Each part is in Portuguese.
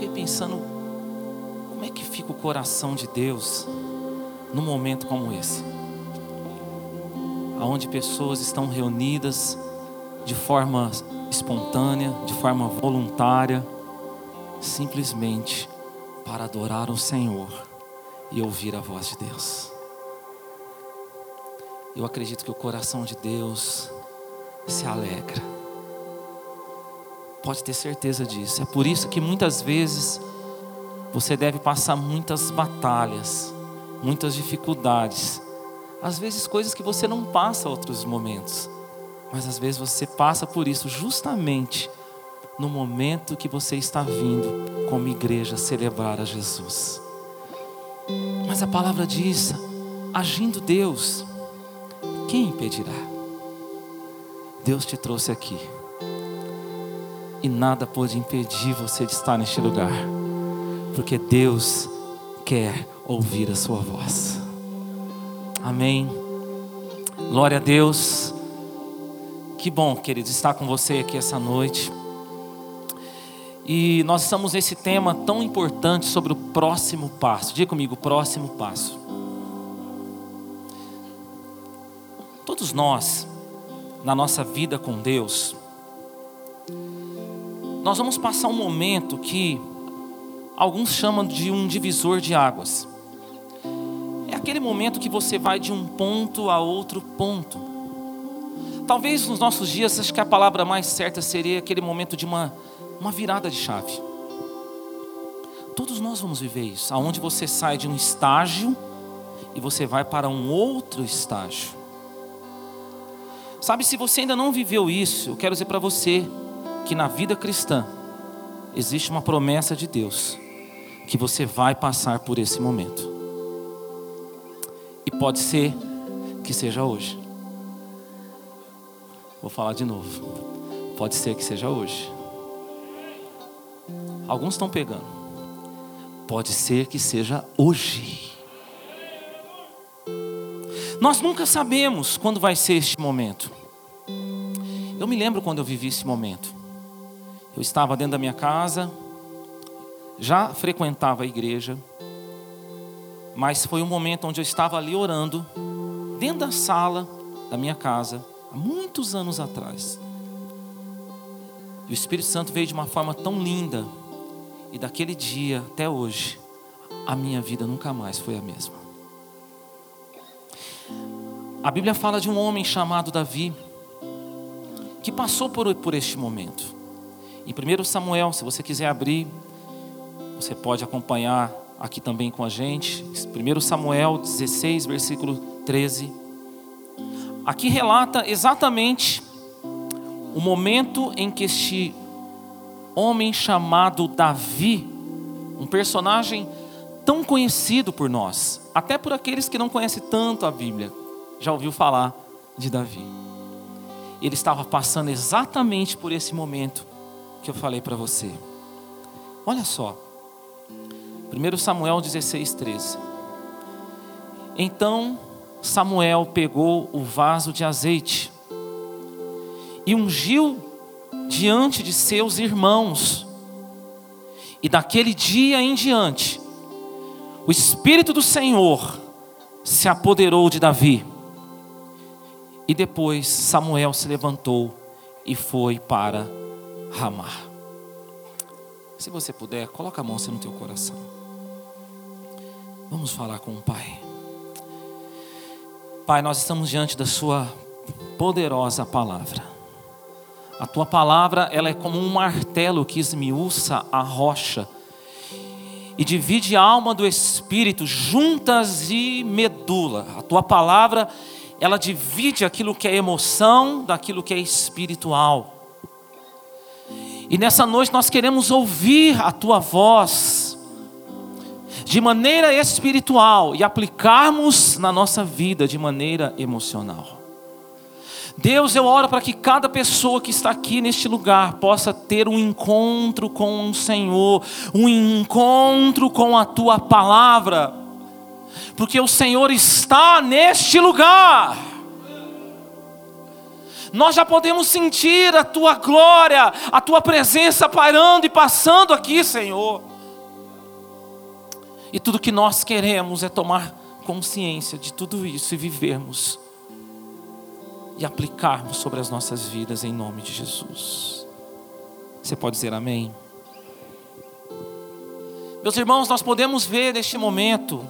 fiquei pensando, como é que fica o coração de Deus num momento como esse? Onde pessoas estão reunidas de forma espontânea, de forma voluntária, simplesmente para adorar o Senhor e ouvir a voz de Deus. Eu acredito que o coração de Deus se alegra. Pode ter certeza disso. É por isso que muitas vezes você deve passar muitas batalhas, muitas dificuldades. Às vezes coisas que você não passa outros momentos. Mas às vezes você passa por isso justamente no momento que você está vindo como igreja celebrar a Jesus. Mas a palavra diz: agindo Deus, quem impedirá? Deus te trouxe aqui. E nada pode impedir você de estar neste lugar. Porque Deus quer ouvir a sua voz. Amém. Glória a Deus. Que bom, queridos, estar com você aqui essa noite. E nós estamos nesse tema tão importante sobre o próximo passo. Diga comigo, próximo passo. Todos nós, na nossa vida com Deus, nós vamos passar um momento que alguns chamam de um divisor de águas. É aquele momento que você vai de um ponto a outro ponto. Talvez nos nossos dias, acho que a palavra mais certa seria aquele momento de uma, uma virada de chave. Todos nós vamos viver isso, aonde você sai de um estágio e você vai para um outro estágio. Sabe, se você ainda não viveu isso, eu quero dizer para você que na vida cristã existe uma promessa de Deus que você vai passar por esse momento. E pode ser que seja hoje. Vou falar de novo. Pode ser que seja hoje. Alguns estão pegando. Pode ser que seja hoje. Nós nunca sabemos quando vai ser este momento. Eu me lembro quando eu vivi esse momento. Eu estava dentro da minha casa, já frequentava a igreja, mas foi um momento onde eu estava ali orando, dentro da sala da minha casa, há muitos anos atrás. E o Espírito Santo veio de uma forma tão linda, e daquele dia até hoje, a minha vida nunca mais foi a mesma. A Bíblia fala de um homem chamado Davi, que passou por, por este momento. Em 1 Samuel, se você quiser abrir, você pode acompanhar aqui também com a gente. 1 Samuel 16, versículo 13. Aqui relata exatamente o momento em que este homem chamado Davi, um personagem tão conhecido por nós, até por aqueles que não conhecem tanto a Bíblia, já ouviu falar de Davi. Ele estava passando exatamente por esse momento que eu falei para você. Olha só. 1 Samuel 16, 13. Então Samuel pegou o vaso de azeite e ungiu diante de seus irmãos. E daquele dia em diante, o Espírito do Senhor se apoderou de Davi e depois Samuel se levantou e foi para Ramar. Se você puder, coloca a mão no teu coração. Vamos falar com o Pai. Pai, nós estamos diante da Sua poderosa palavra. A Tua palavra, ela é como um martelo que esmiuça a rocha e divide a alma do espírito, juntas e medula. A Tua palavra ela divide aquilo que é emoção daquilo que é espiritual. E nessa noite nós queremos ouvir a tua voz de maneira espiritual e aplicarmos na nossa vida de maneira emocional. Deus, eu oro para que cada pessoa que está aqui neste lugar possa ter um encontro com o Senhor, um encontro com a tua palavra porque o Senhor está neste lugar. Nós já podemos sentir a tua glória, a tua presença pairando e passando aqui, Senhor. E tudo que nós queremos é tomar consciência de tudo isso e vivermos e aplicarmos sobre as nossas vidas em nome de Jesus. Você pode dizer amém? Meus irmãos, nós podemos ver neste momento,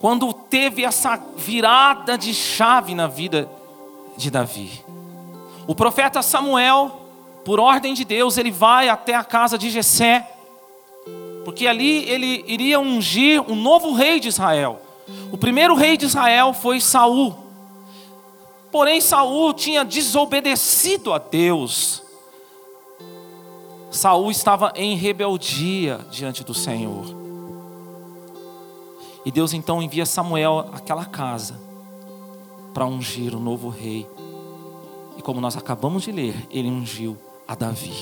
quando teve essa virada de chave na vida de Davi. O profeta Samuel, por ordem de Deus, ele vai até a casa de Jessé, porque ali ele iria ungir um novo rei de Israel. O primeiro rei de Israel foi Saul. Porém, Saul tinha desobedecido a Deus. Saul estava em rebeldia diante do Senhor. E Deus então envia Samuel àquela casa para ungir o novo rei. E como nós acabamos de ler, ele ungiu a Davi.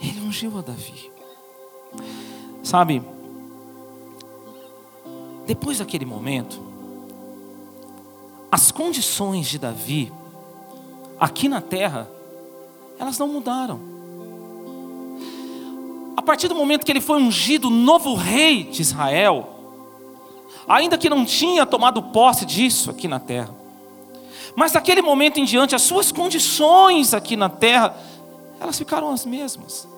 Ele ungiu a Davi. Sabe, depois daquele momento, as condições de Davi, aqui na terra, elas não mudaram. Partir do momento que ele foi ungido novo rei de Israel, ainda que não tinha tomado posse disso aqui na terra, mas daquele momento em diante, as suas condições aqui na terra, elas ficaram as mesmas.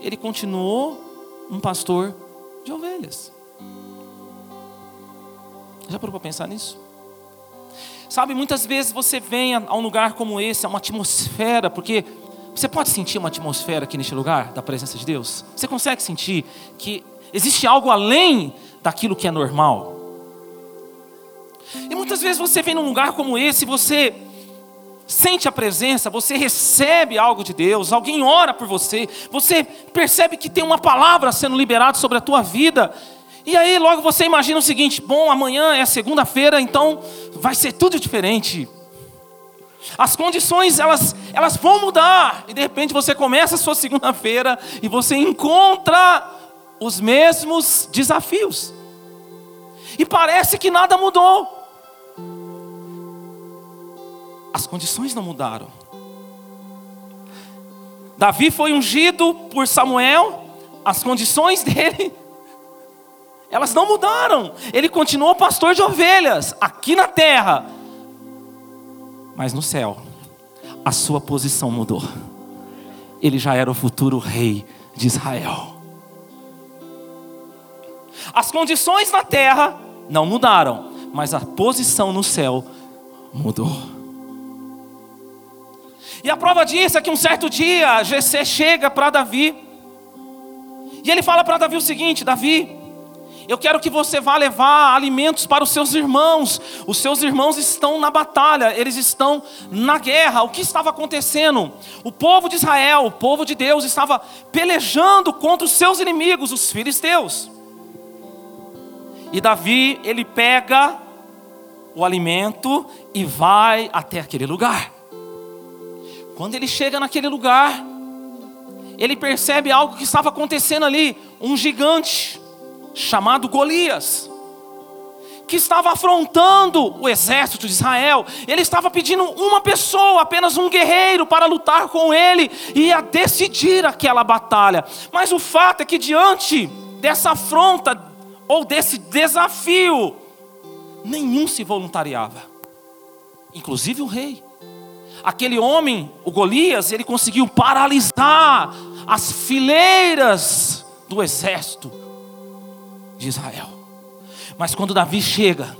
Ele continuou um pastor de ovelhas. Já parou para pensar nisso? Sabe, muitas vezes você vem a um lugar como esse, a uma atmosfera, porque você pode sentir uma atmosfera aqui neste lugar, da presença de Deus? Você consegue sentir que existe algo além daquilo que é normal? E muitas vezes você vem num lugar como esse, você sente a presença, você recebe algo de Deus, alguém ora por você, você percebe que tem uma palavra sendo liberada sobre a tua vida. E aí logo você imagina o seguinte: bom, amanhã é segunda-feira, então vai ser tudo diferente. As condições elas, elas vão mudar. E de repente você começa a sua segunda-feira e você encontra os mesmos desafios. E parece que nada mudou. As condições não mudaram. Davi foi ungido por Samuel, as condições dele elas não mudaram. Ele continuou pastor de ovelhas aqui na terra. Mas no céu, a sua posição mudou. Ele já era o futuro rei de Israel. As condições na terra não mudaram, mas a posição no céu mudou. E a prova disso é que um certo dia Jessé chega para Davi. E ele fala para Davi o seguinte: Davi, eu quero que você vá levar alimentos para os seus irmãos. Os seus irmãos estão na batalha, eles estão na guerra. O que estava acontecendo? O povo de Israel, o povo de Deus, estava pelejando contra os seus inimigos, os filisteus. E Davi, ele pega o alimento e vai até aquele lugar. Quando ele chega naquele lugar, ele percebe algo que estava acontecendo ali: um gigante chamado Golias, que estava afrontando o exército de Israel. Ele estava pedindo uma pessoa, apenas um guerreiro, para lutar com ele e a decidir aquela batalha. Mas o fato é que diante dessa afronta ou desse desafio, nenhum se voluntariava, inclusive o rei. Aquele homem, o Golias, ele conseguiu paralisar as fileiras do exército de Israel. Mas quando Davi chega,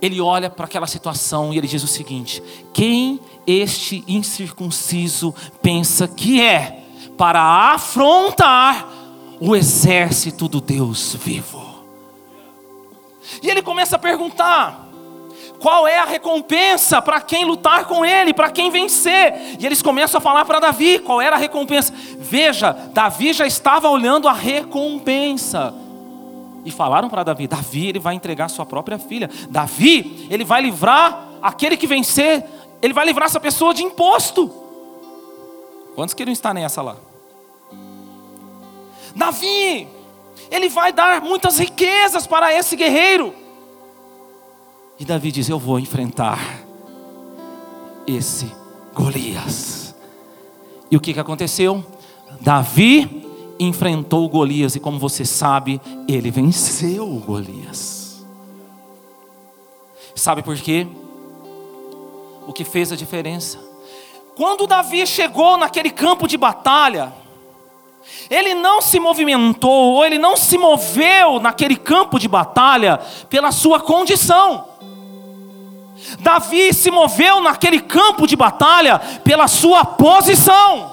ele olha para aquela situação e ele diz o seguinte: Quem este incircunciso pensa que é para afrontar o exército do Deus vivo? E ele começa a perguntar: qual é a recompensa para quem lutar com ele, para quem vencer? E eles começam a falar para Davi qual era a recompensa. Veja, Davi já estava olhando a recompensa. E falaram para Davi: Davi, ele vai entregar sua própria filha. Davi, ele vai livrar aquele que vencer, ele vai livrar essa pessoa de imposto. Quantos queriam estar nessa lá? Davi, ele vai dar muitas riquezas para esse guerreiro. E Davi diz: Eu vou enfrentar esse Golias. E o que, que aconteceu? Davi enfrentou Golias, e como você sabe, ele venceu Golias. Sabe por quê? O que fez a diferença? Quando Davi chegou naquele campo de batalha, ele não se movimentou, ou ele não se moveu naquele campo de batalha pela sua condição. Davi se moveu naquele campo de batalha pela sua posição.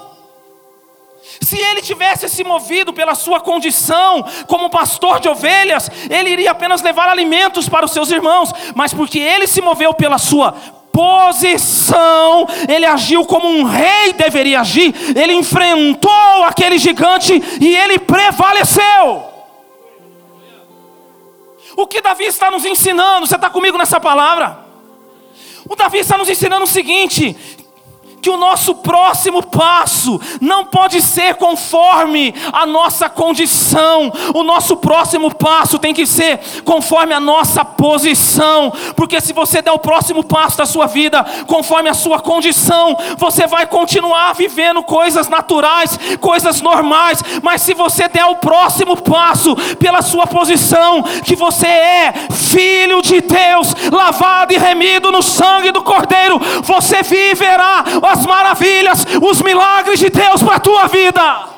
Se ele tivesse se movido pela sua condição como pastor de ovelhas, ele iria apenas levar alimentos para os seus irmãos, mas porque ele se moveu pela sua posição, ele agiu como um rei deveria agir, ele enfrentou aquele gigante e ele prevaleceu. O que Davi está nos ensinando? Você está comigo nessa palavra? O Davi está nos ensinando o seguinte: que o nosso próximo passo não pode ser conforme a nossa condição, o nosso próximo passo tem que ser conforme a nossa posição, porque se você der o próximo passo da sua vida conforme a sua condição, você vai continuar vivendo coisas naturais, coisas normais, mas se você der o próximo passo pela sua posição, que você é filho de Deus, lavado e remido no sangue do Cordeiro, você viverá as maravilhas, os milagres de Deus para a tua vida.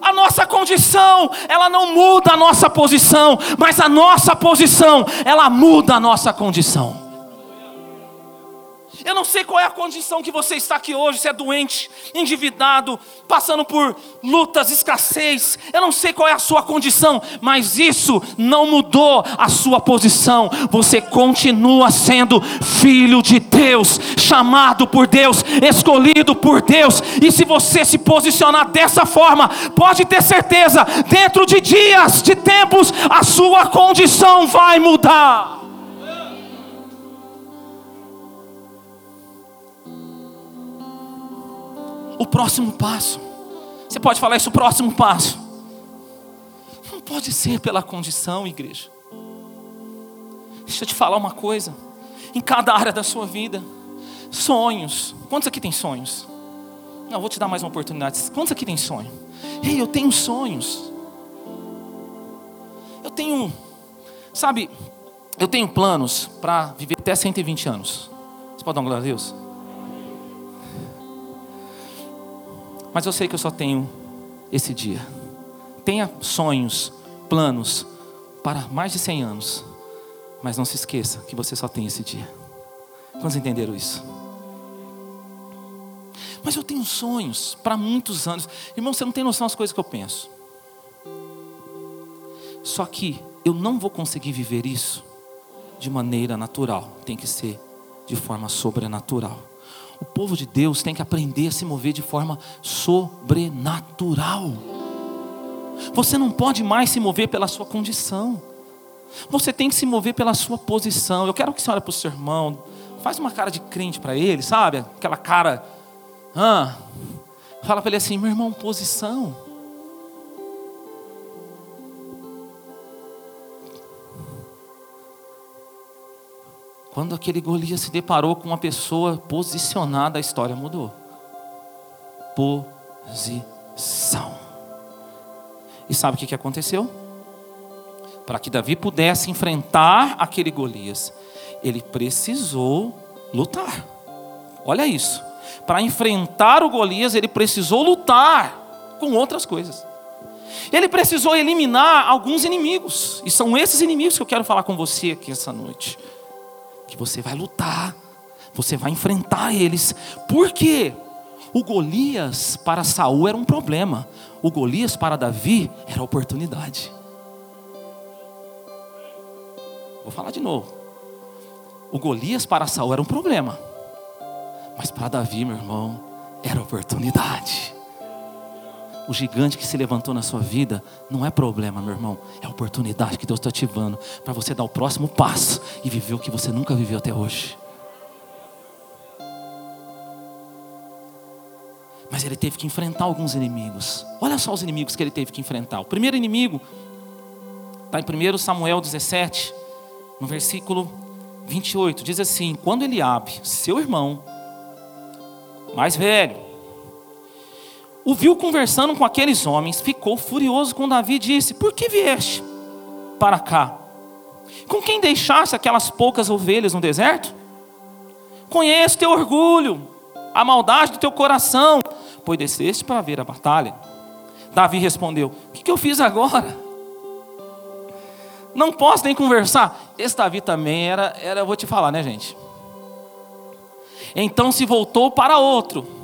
A nossa condição, ela não muda a nossa posição, mas a nossa posição, ela muda a nossa condição. Eu não sei qual é a condição que você está aqui hoje, se é doente, endividado, passando por lutas, escassez. Eu não sei qual é a sua condição, mas isso não mudou a sua posição. Você continua sendo filho de Deus, chamado por Deus, escolhido por Deus. E se você se posicionar dessa forma, pode ter certeza, dentro de dias, de tempos, a sua condição vai mudar. O próximo passo. Você pode falar isso, o próximo passo. Não pode ser pela condição, igreja. Deixa eu te falar uma coisa. Em cada área da sua vida, sonhos. Quantos aqui tem sonhos? Não, vou te dar mais uma oportunidade. Quantos aqui tem sonho? Ei, eu tenho sonhos. Eu tenho, sabe, eu tenho planos para viver até 120 anos. Você pode dar uma glória a Deus? Mas eu sei que eu só tenho esse dia. Tenha sonhos, planos para mais de 100 anos. Mas não se esqueça que você só tem esse dia. Quantos entenderam isso? Mas eu tenho sonhos para muitos anos. Irmão, você não tem noção das coisas que eu penso. Só que eu não vou conseguir viver isso de maneira natural. Tem que ser de forma sobrenatural. O povo de Deus tem que aprender a se mover de forma sobrenatural. Você não pode mais se mover pela sua condição. Você tem que se mover pela sua posição. Eu quero que você olhe para o seu irmão, faz uma cara de crente para ele, sabe? Aquela cara. Ah, fala para ele assim, meu irmão, posição. Quando aquele Golias se deparou com uma pessoa posicionada, a história mudou. Posição. E sabe o que aconteceu? Para que Davi pudesse enfrentar aquele Golias, ele precisou lutar. Olha isso. Para enfrentar o Golias, ele precisou lutar com outras coisas. Ele precisou eliminar alguns inimigos. E são esses inimigos que eu quero falar com você aqui essa noite que você vai lutar, você vai enfrentar eles. Por quê? O Golias para Saul era um problema, o Golias para Davi era oportunidade. Vou falar de novo. O Golias para Saul era um problema, mas para Davi, meu irmão, era oportunidade. O gigante que se levantou na sua vida não é problema, meu irmão, é oportunidade que Deus está ativando para você dar o próximo passo e viver o que você nunca viveu até hoje. Mas ele teve que enfrentar alguns inimigos. Olha só os inimigos que ele teve que enfrentar. O primeiro inimigo Está em 1 Samuel 17, no versículo 28. Diz assim: Quando Eliabe, seu irmão, mais velho, o viu conversando com aqueles homens, ficou furioso com Davi e disse: Por que vieste para cá? Com quem deixaste aquelas poucas ovelhas no deserto? Conheço teu orgulho, a maldade do teu coração, pois desceste para ver a batalha. Davi respondeu: O que, que eu fiz agora? Não posso nem conversar. Esse Davi também era, era, vou te falar, né, gente? Então se voltou para outro.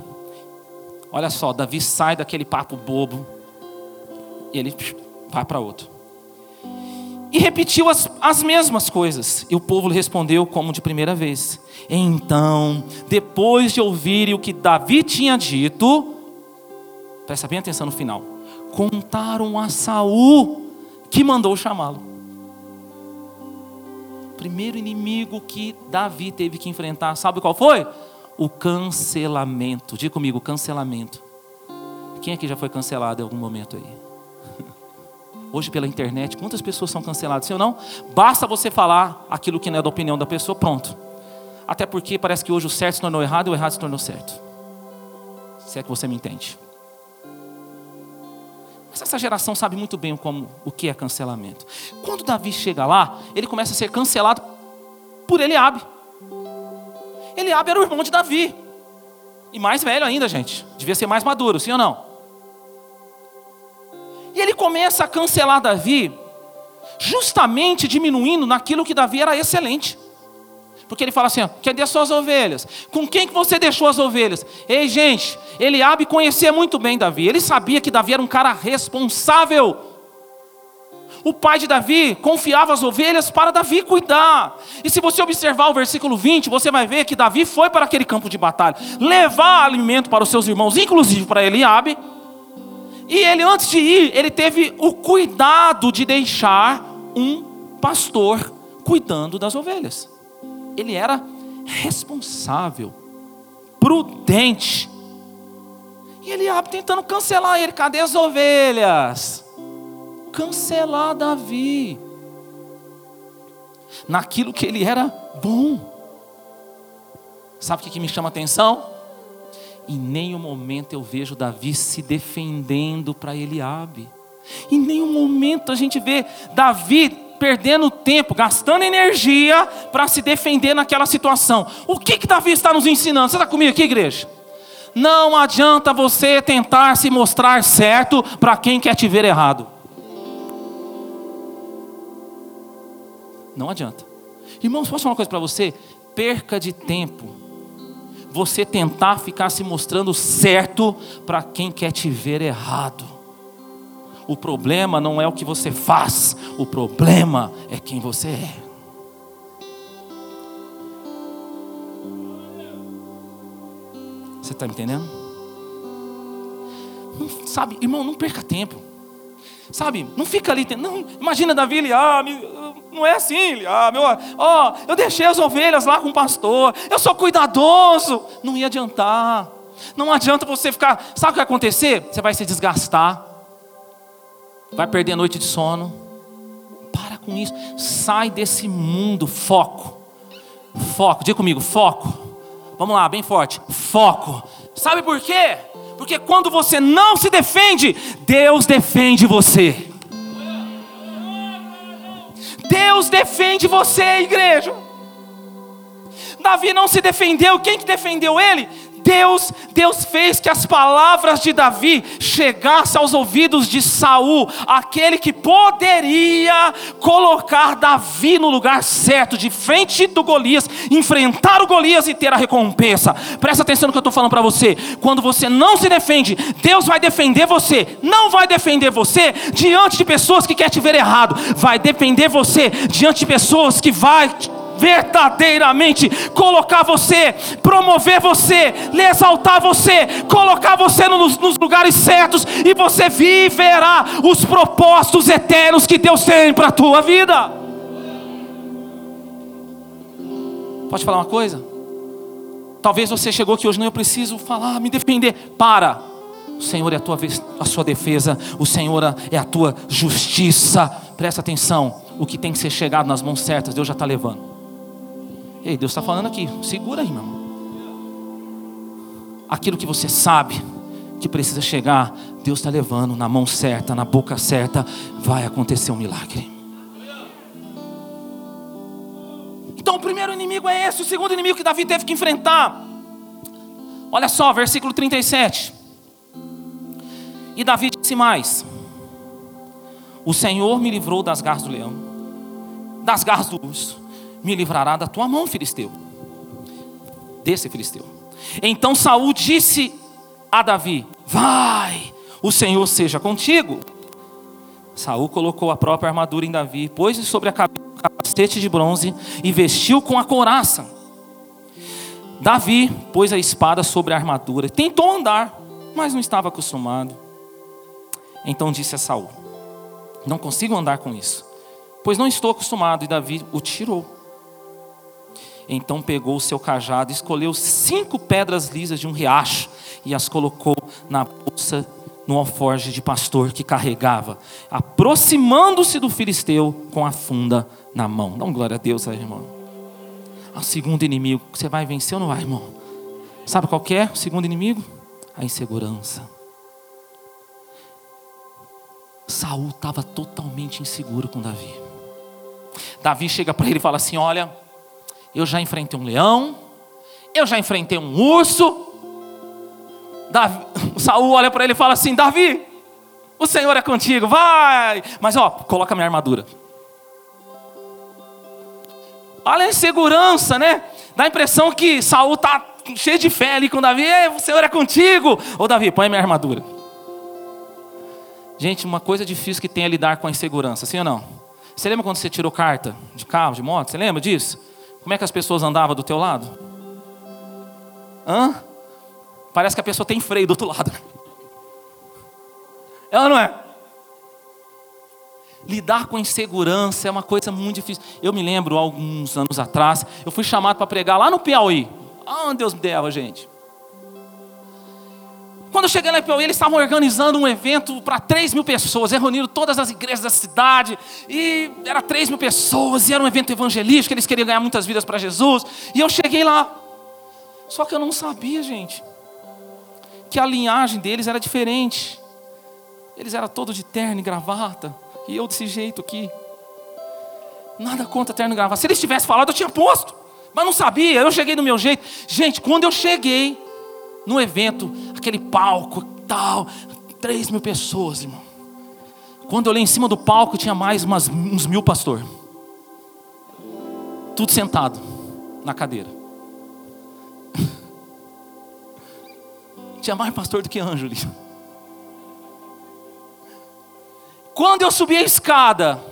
Olha só, Davi sai daquele papo bobo e ele vai para outro. E repetiu as, as mesmas coisas. E o povo lhe respondeu como de primeira vez. Então, depois de ouvirem o que Davi tinha dito, presta bem atenção no final. Contaram a Saul que mandou chamá-lo primeiro inimigo que Davi teve que enfrentar, sabe qual foi? O cancelamento. Diga comigo, cancelamento. Quem aqui já foi cancelado em algum momento aí? Hoje pela internet, quantas pessoas são canceladas? Sim ou não? Basta você falar aquilo que não é da opinião da pessoa, pronto. Até porque parece que hoje o certo se tornou errado e o errado se tornou certo. Se é que você me entende. Mas essa geração sabe muito bem como, o que é cancelamento. Quando Davi chega lá, ele começa a ser cancelado por Eliabe. Eliabe era o irmão de Davi. E mais velho ainda, gente. Devia ser mais maduro, sim ou não? E ele começa a cancelar Davi, justamente diminuindo naquilo que Davi era excelente. Porque ele fala assim: cadê as suas ovelhas? Com quem que você deixou as ovelhas? Ei, gente, Eliabe conhecia muito bem Davi. Ele sabia que Davi era um cara responsável. O pai de Davi confiava as ovelhas para Davi cuidar. E se você observar o versículo 20, você vai ver que Davi foi para aquele campo de batalha, levar alimento para os seus irmãos, inclusive para Eliabe. E ele, antes de ir, ele teve o cuidado de deixar um pastor cuidando das ovelhas ele era responsável, prudente. E Eliabe tentando cancelar ele, cadê as ovelhas? Cancelar Davi. Naquilo que ele era bom. Sabe o que me chama a atenção? Em nenhum momento eu vejo Davi se defendendo para Eliabe. Em nenhum momento a gente vê Davi perdendo tempo, gastando energia para se defender naquela situação. O que que Davi está nos ensinando? Você está comigo aqui, igreja? Não adianta você tentar se mostrar certo para quem quer te ver errado. Não adianta. Irmãos, posso falar uma coisa para você? Perca de tempo você tentar ficar se mostrando certo para quem quer te ver errado. O problema não é o que você faz, o problema é quem você é. Você está entendendo? Não, sabe, irmão, não perca tempo. Sabe, não fica ali. Não, imagina Davi, ah, não é assim, ah, meu, ó, eu deixei as ovelhas lá com o pastor, eu sou cuidadoso. Não ia adiantar. Não adianta você ficar. Sabe o que vai acontecer? Você vai se desgastar vai perder a noite de sono. Para com isso. Sai desse mundo. Foco. Foco. Diga comigo, foco. Vamos lá, bem forte. Foco. Sabe por quê? Porque quando você não se defende, Deus defende você. Deus defende você, igreja. Davi não se defendeu, quem que defendeu ele? Deus, Deus fez que as palavras de Davi chegassem aos ouvidos de Saul, aquele que poderia colocar Davi no lugar certo, de frente do Golias, enfrentar o Golias e ter a recompensa. Presta atenção no que eu estou falando para você. Quando você não se defende, Deus vai defender você. Não vai defender você diante de pessoas que querem te ver errado. Vai defender você diante de pessoas que vai verdadeiramente colocar você, promover você, exaltar você, colocar você nos, nos lugares certos e você viverá os propósitos eternos que Deus tem para a tua vida. Pode falar uma coisa? Talvez você chegou aqui hoje, não eu preciso falar, me defender. Para. O Senhor é a, tua, a sua defesa, o Senhor é a tua justiça Presta atenção, o que tem que ser chegado nas mãos certas, Deus já está levando. Ei, Deus está falando aqui, segura aí, irmão. Aquilo que você sabe que precisa chegar, Deus está levando na mão certa, na boca certa, vai acontecer um milagre. Então o primeiro inimigo é esse, o segundo inimigo que Davi teve que enfrentar. Olha só, versículo 37. E Davi disse mais: O Senhor me livrou das garras do leão, das garras do urso, me livrará da tua mão, filisteu. Desse filisteu. Então Saul disse a Davi: Vai, o Senhor seja contigo. Saul colocou a própria armadura em Davi, pôs-lhe sobre a cabeça um capacete de bronze e vestiu com a couraça. Davi pôs a espada sobre a armadura, tentou andar, mas não estava acostumado. Então disse a Saul: Não consigo andar com isso, pois não estou acostumado. E Davi o tirou. Então pegou o seu cajado, escolheu cinco pedras lisas de um riacho e as colocou na bolsa no alforje de pastor que carregava, aproximando-se do filisteu com a funda na mão. Dá um glória a Deus aí, irmão. O segundo inimigo, você vai vencer ou não vai, irmão? Sabe qual é o segundo inimigo? A insegurança. Saul estava totalmente inseguro com Davi. Davi chega para ele e fala assim: Olha, eu já enfrentei um leão, eu já enfrentei um urso. Davi, Saul olha para ele e fala assim: Davi, o Senhor é contigo, vai. Mas ó, coloca minha armadura. Olha a insegurança, né? Dá a impressão que Saul tá cheio de fé ali com Davi. o Senhor é contigo. Ô Davi, põe minha armadura. Gente, uma coisa difícil que tem é lidar com a insegurança, sim ou não? Você lembra quando você tirou carta de carro, de moto? Você lembra disso? Como é que as pessoas andavam do teu lado? Hã? Parece que a pessoa tem freio do outro lado. Ou não é? Lidar com insegurança é uma coisa muito difícil. Eu me lembro, alguns anos atrás, eu fui chamado para pregar lá no Piauí. Ah, Deus me deva, gente. Quando eu cheguei lá em Piauí, eles estavam organizando um evento para 3 mil pessoas, reuniram todas as igrejas da cidade, e era 3 mil pessoas, e era um evento evangelístico, eles queriam ganhar muitas vidas para Jesus, e eu cheguei lá. Só que eu não sabia, gente, que a linhagem deles era diferente. Eles eram todos de terno e gravata, e eu desse jeito aqui. Nada contra terno e gravata. Se eles tivessem falado, eu tinha posto, mas não sabia, eu cheguei do meu jeito. Gente, quando eu cheguei, no evento, aquele palco tal, três mil pessoas, irmão. Quando eu olhei em cima do palco, tinha mais umas, uns mil pastor. Tudo sentado na cadeira. tinha mais pastor do que anjo ali. Quando eu subi a escada,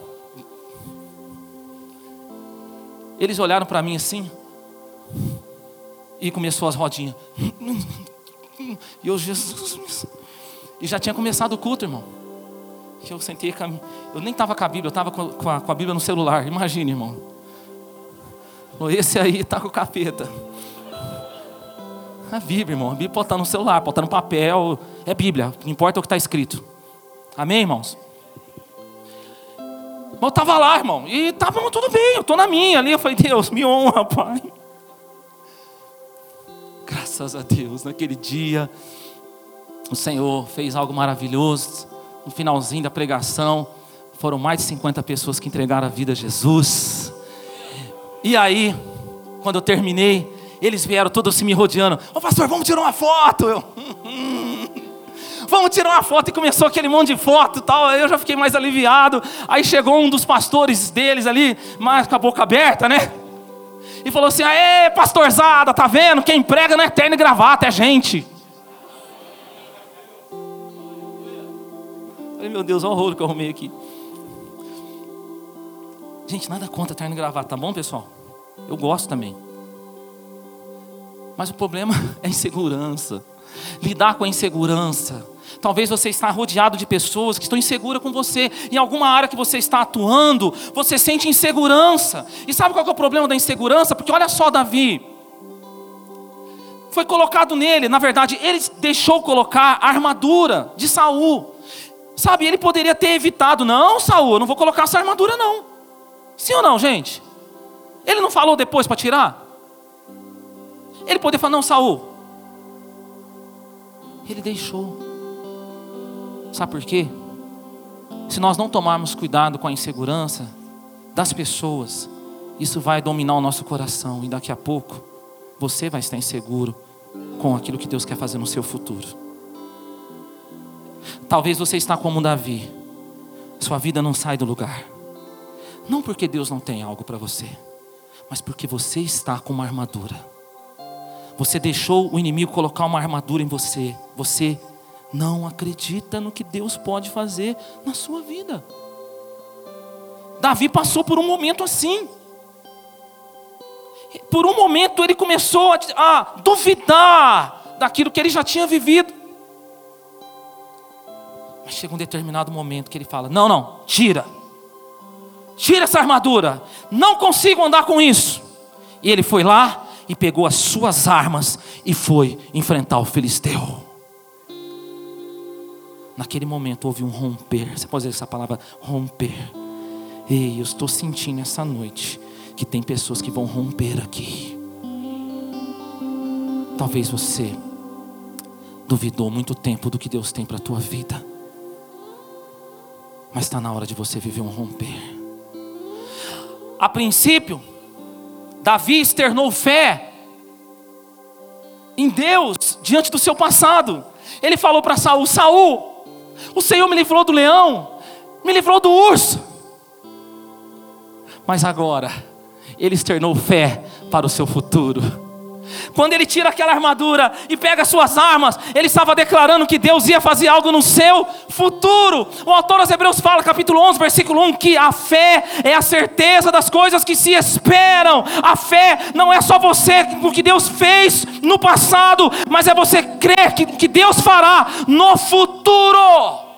eles olharam para mim assim. E começou as rodinhas. E eu, Jesus. E já tinha começado o culto, irmão. Que eu sentei com a, Eu nem estava com a Bíblia, eu estava com, a, com a Bíblia no celular. Imagine, irmão. Esse aí está com o capeta. A Bíblia, irmão. A Bíblia pode estar no celular, pode estar no papel. É Bíblia. Não importa o que está escrito. Amém, irmãos? Mas eu estava lá, irmão. E estava tudo bem. Eu estou na minha ali. Eu falei, Deus, me honra, Pai. Graças a Deus, naquele dia, o Senhor fez algo maravilhoso. No finalzinho da pregação, foram mais de 50 pessoas que entregaram a vida a Jesus. E aí, quando eu terminei, eles vieram todos se me rodeando. Ô oh, pastor, vamos tirar uma foto. Eu, vamos tirar uma foto. E começou aquele monte de foto tal. Eu já fiquei mais aliviado. Aí chegou um dos pastores deles ali, mais com a boca aberta, né? E falou assim: Aê, pastorzada, tá vendo? Quem prega não é terno e gravata, é gente. Falei, meu Deus, olha o rolo que eu arrumei aqui. Gente, nada contra terno e gravata, tá bom, pessoal? Eu gosto também. Mas o problema é a insegurança. Lidar com a insegurança Talvez você está rodeado de pessoas que estão inseguras com você. Em alguma área que você está atuando, você sente insegurança. E sabe qual é o problema da insegurança? Porque olha só Davi. Foi colocado nele, na verdade, ele deixou colocar a armadura de Saul. Sabe, ele poderia ter evitado, não, Saul, eu não vou colocar essa armadura não. Sim ou não, gente? Ele não falou depois para tirar? Ele poderia falar, não, Saul. Ele deixou. Sabe por quê? Se nós não tomarmos cuidado com a insegurança das pessoas, isso vai dominar o nosso coração e daqui a pouco você vai estar inseguro com aquilo que Deus quer fazer no seu futuro. Talvez você está como Davi. Sua vida não sai do lugar. Não porque Deus não tem algo para você, mas porque você está com uma armadura. Você deixou o inimigo colocar uma armadura em você. Você não acredita no que Deus pode fazer na sua vida. Davi passou por um momento assim. Por um momento ele começou a, a duvidar daquilo que ele já tinha vivido. Mas chega um determinado momento que ele fala: Não, não, tira. Tira essa armadura. Não consigo andar com isso. E ele foi lá e pegou as suas armas e foi enfrentar o filisteu. Naquele momento houve um romper. Você pode dizer essa palavra romper. Ei, eu estou sentindo essa noite que tem pessoas que vão romper aqui. Talvez você duvidou muito tempo do que Deus tem para a tua vida. Mas está na hora de você viver um romper. A princípio, Davi externou fé em Deus diante do seu passado. Ele falou para Saul: Saul, o Senhor me livrou do leão, me livrou do urso. Mas agora, ele externou fé para o seu futuro. Quando ele tira aquela armadura e pega suas armas, ele estava declarando que Deus ia fazer algo no seu futuro. O autor aos Hebreus fala, capítulo 11, versículo 1, que a fé é a certeza das coisas que se esperam. A fé não é só você, o que Deus fez no passado, mas é você crer que, que Deus fará no futuro.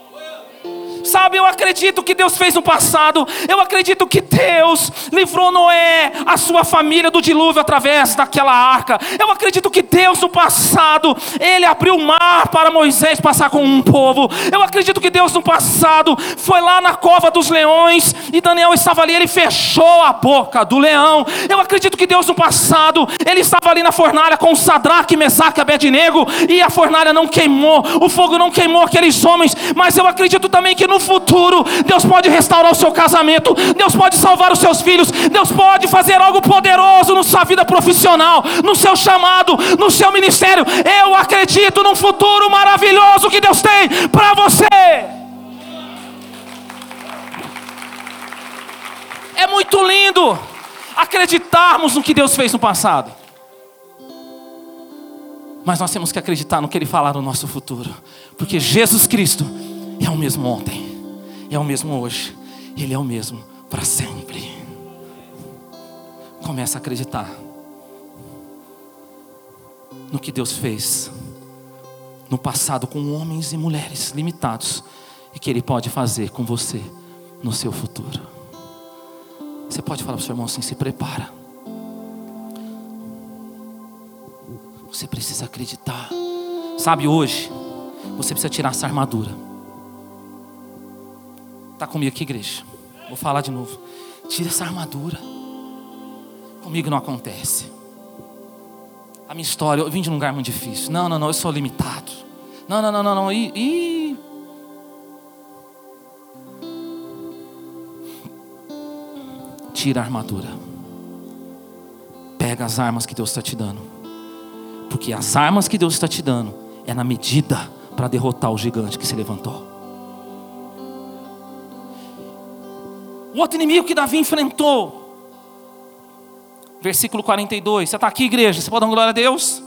Sabe, eu acredito que Deus fez no passado. Eu acredito que Deus livrou Noé, a sua família do dilúvio através daquela arca. Eu acredito que Deus no passado, ele abriu o mar para Moisés passar com um povo. Eu acredito que Deus no passado foi lá na cova dos leões e Daniel estava ali, ele fechou a boca do leão. Eu acredito que Deus no passado, ele estava ali na fornalha com Sadraque, Mesaque Abednego e a fornalha não queimou, o fogo não queimou aqueles homens, mas eu acredito também que no futuro, Deus pode restaurar o seu casamento, Deus pode salvar os seus filhos, Deus pode fazer algo poderoso na sua vida profissional, no seu chamado, no seu ministério. Eu acredito num futuro maravilhoso que Deus tem para você. É muito lindo acreditarmos no que Deus fez no passado. Mas nós temos que acreditar no que Ele falar no nosso futuro, porque Jesus Cristo é o mesmo ontem, é o mesmo hoje, Ele é o mesmo para sempre. Começa a acreditar no que Deus fez no passado com homens e mulheres limitados e que Ele pode fazer com você no seu futuro. Você pode falar para o seu irmão assim: se prepara. Você precisa acreditar. Sabe, hoje, você precisa tirar essa armadura. Está comigo aqui, igreja? Vou falar de novo. Tira essa armadura. Comigo não acontece. A minha história, eu vim de um lugar muito difícil. Não, não, não, eu sou limitado. Não, não, não, não, não. E, e... Tira a armadura. Pega as armas que Deus está te dando. Porque as armas que Deus está te dando é na medida para derrotar o gigante que se levantou. O outro inimigo que Davi enfrentou. Versículo 42. Você está aqui, igreja? Você pode dar glória a Deus?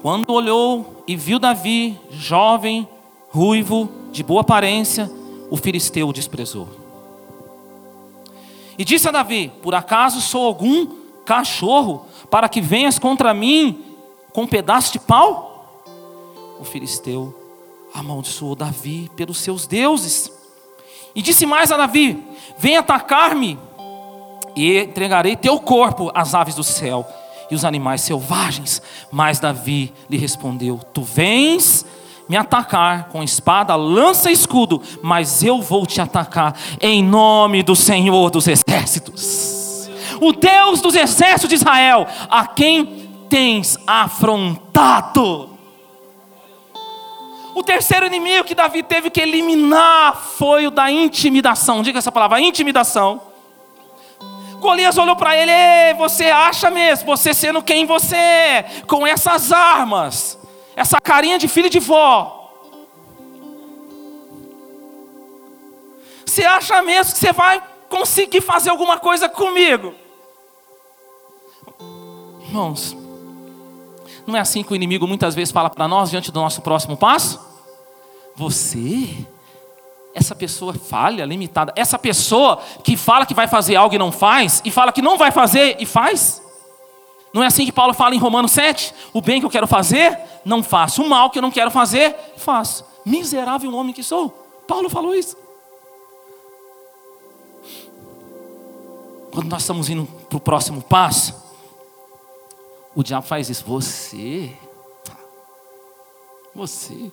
Quando olhou e viu Davi, jovem, ruivo, de boa aparência, o filisteu o desprezou. E disse a Davi: Por acaso sou algum cachorro para que venhas contra mim com um pedaço de pau? O filisteu amaldiçoou Davi pelos seus deuses. E disse mais a Davi: Vem atacar-me, e entregarei teu corpo às aves do céu e os animais selvagens. Mas Davi lhe respondeu: Tu vens me atacar com espada, lança e escudo, mas eu vou te atacar em nome do Senhor dos exércitos. O Deus dos exércitos de Israel, a quem tens afrontado. O terceiro inimigo que Davi teve que eliminar foi o da intimidação. Diga essa palavra, intimidação. Golias olhou para ele: Você acha mesmo, você sendo quem você é, com essas armas, essa carinha de filho de vó. Você acha mesmo que você vai conseguir fazer alguma coisa comigo? Irmãos, não é assim que o inimigo muitas vezes fala para nós diante do nosso próximo passo? Você, essa pessoa falha, limitada, essa pessoa que fala que vai fazer algo e não faz, e fala que não vai fazer e faz? Não é assim que Paulo fala em Romanos 7? O bem que eu quero fazer, não faço. O mal que eu não quero fazer, faço. Miserável homem que sou. Paulo falou isso. Quando nós estamos indo para o próximo passo, o diabo faz isso. Você. Você.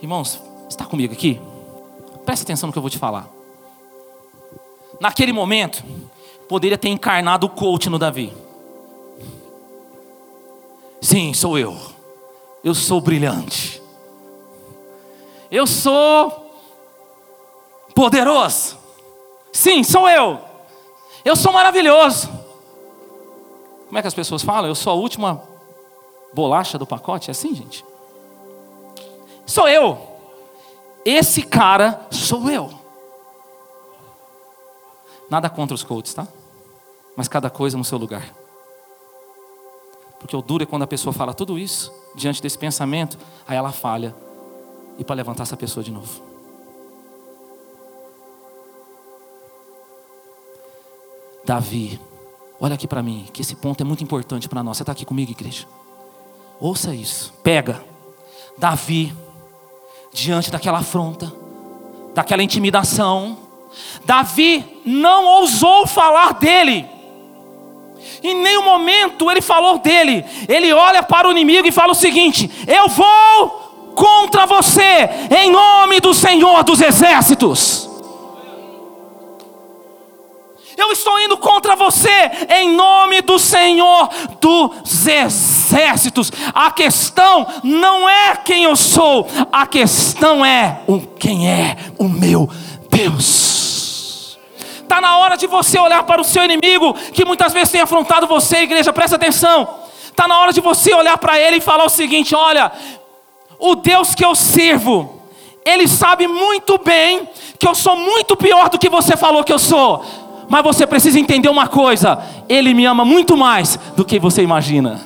Irmãos, está comigo aqui? Presta atenção no que eu vou te falar. Naquele momento, poderia ter encarnado o coach no Davi. Sim, sou eu. Eu sou brilhante. Eu sou poderoso. Sim, sou eu. Eu sou maravilhoso. Como é que as pessoas falam? Eu sou a última bolacha do pacote? É assim, gente? Sou eu. Esse cara sou eu. Nada contra os coaches, tá? Mas cada coisa no seu lugar. Porque o duro é quando a pessoa fala tudo isso, diante desse pensamento, aí ela falha. E para levantar essa pessoa de novo. Davi Olha aqui para mim, que esse ponto é muito importante para nós. Você está aqui comigo, igreja? Ouça isso. Pega. Davi, diante daquela afronta, daquela intimidação, Davi não ousou falar dele. Em nenhum momento ele falou dele. Ele olha para o inimigo e fala o seguinte: Eu vou contra você, em nome do Senhor dos Exércitos. Eu estou indo contra você em nome do Senhor dos exércitos. A questão não é quem eu sou, a questão é o quem é o meu Deus. Está na hora de você olhar para o seu inimigo que muitas vezes tem afrontado você, igreja, presta atenção. Está na hora de você olhar para ele e falar o seguinte: olha, o Deus que eu sirvo, ele sabe muito bem que eu sou muito pior do que você falou que eu sou. Mas você precisa entender uma coisa: Ele me ama muito mais do que você imagina.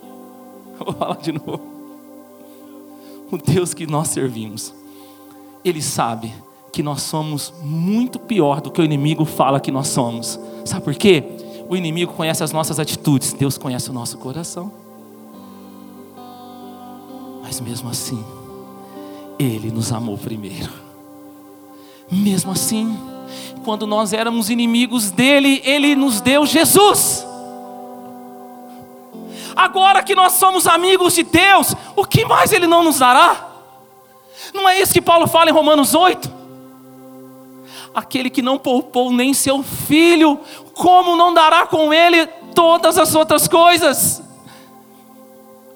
Vou falar de novo. O Deus que nós servimos, Ele sabe que nós somos muito pior do que o inimigo fala que nós somos. Sabe por quê? O inimigo conhece as nossas atitudes, Deus conhece o nosso coração. Mas mesmo assim, Ele nos amou primeiro. Mesmo assim, quando nós éramos inimigos dele, ele nos deu Jesus. Agora que nós somos amigos de Deus, o que mais ele não nos dará? Não é isso que Paulo fala em Romanos 8? Aquele que não poupou nem seu filho, como não dará com ele todas as outras coisas?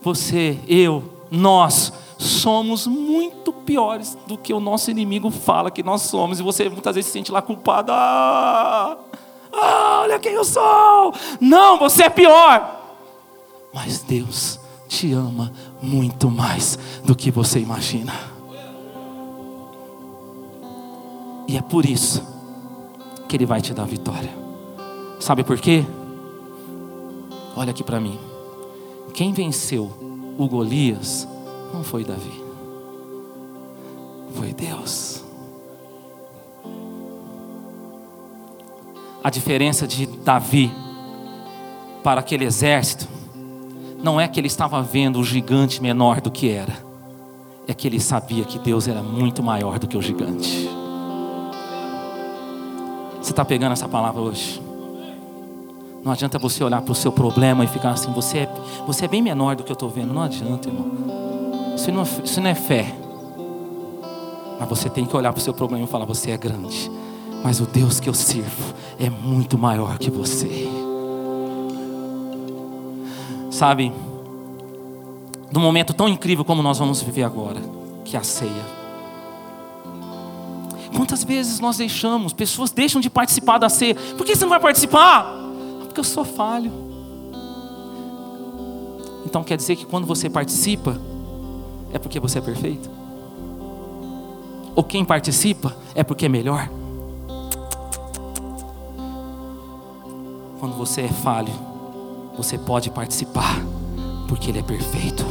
Você, eu, nós somos muito piores do que o nosso inimigo fala que nós somos. E você muitas vezes se sente lá culpado. Ah, ah, olha quem eu sou. Não, você é pior. Mas Deus te ama muito mais do que você imagina. E é por isso que Ele vai te dar vitória. Sabe por quê? Olha aqui para mim. Quem venceu o Golias não foi Davi, foi Deus. A diferença de Davi para aquele exército não é que ele estava vendo o gigante menor do que era, é que ele sabia que Deus era muito maior do que o gigante. Você está pegando essa palavra hoje? Não adianta você olhar para o seu problema e ficar assim, você é, você é bem menor do que eu estou vendo. Não adianta, irmão. Isso não, isso não é fé. Mas você tem que olhar para o seu problema e falar: Você é grande. Mas o Deus que eu sirvo é muito maior que você. Sabe, num momento tão incrível como nós vamos viver agora, que é a ceia. Quantas vezes nós deixamos, pessoas deixam de participar da ceia. Por que você não vai participar? Porque eu sou falho. Então quer dizer que quando você participa, é porque você é perfeito? Ou quem participa é porque é melhor? Quando você é falho, você pode participar, porque Ele é perfeito.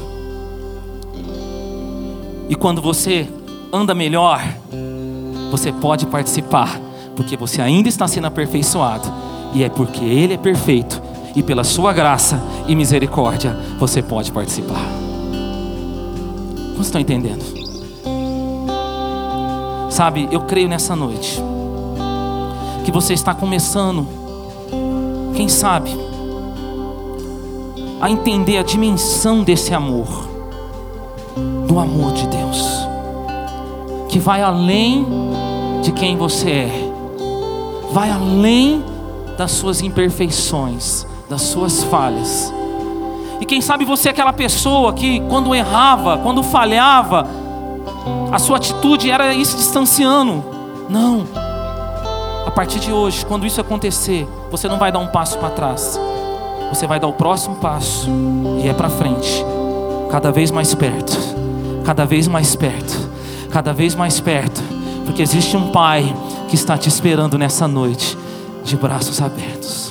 E quando você anda melhor, você pode participar, porque você ainda está sendo aperfeiçoado, e é porque Ele é perfeito, e pela Sua graça e misericórdia, você pode participar. Vocês estão entendendo? Sabe, eu creio nessa noite que você está começando, quem sabe, a entender a dimensão desse amor, do amor de Deus, que vai além de quem você é, vai além das suas imperfeições, das suas falhas. E quem sabe você é aquela pessoa que, quando errava, quando falhava, a sua atitude era ir se distanciando. Não. A partir de hoje, quando isso acontecer, você não vai dar um passo para trás você vai dar o próximo passo e é para frente, cada vez mais perto, cada vez mais perto, cada vez mais perto, porque existe um Pai que está te esperando nessa noite de braços abertos.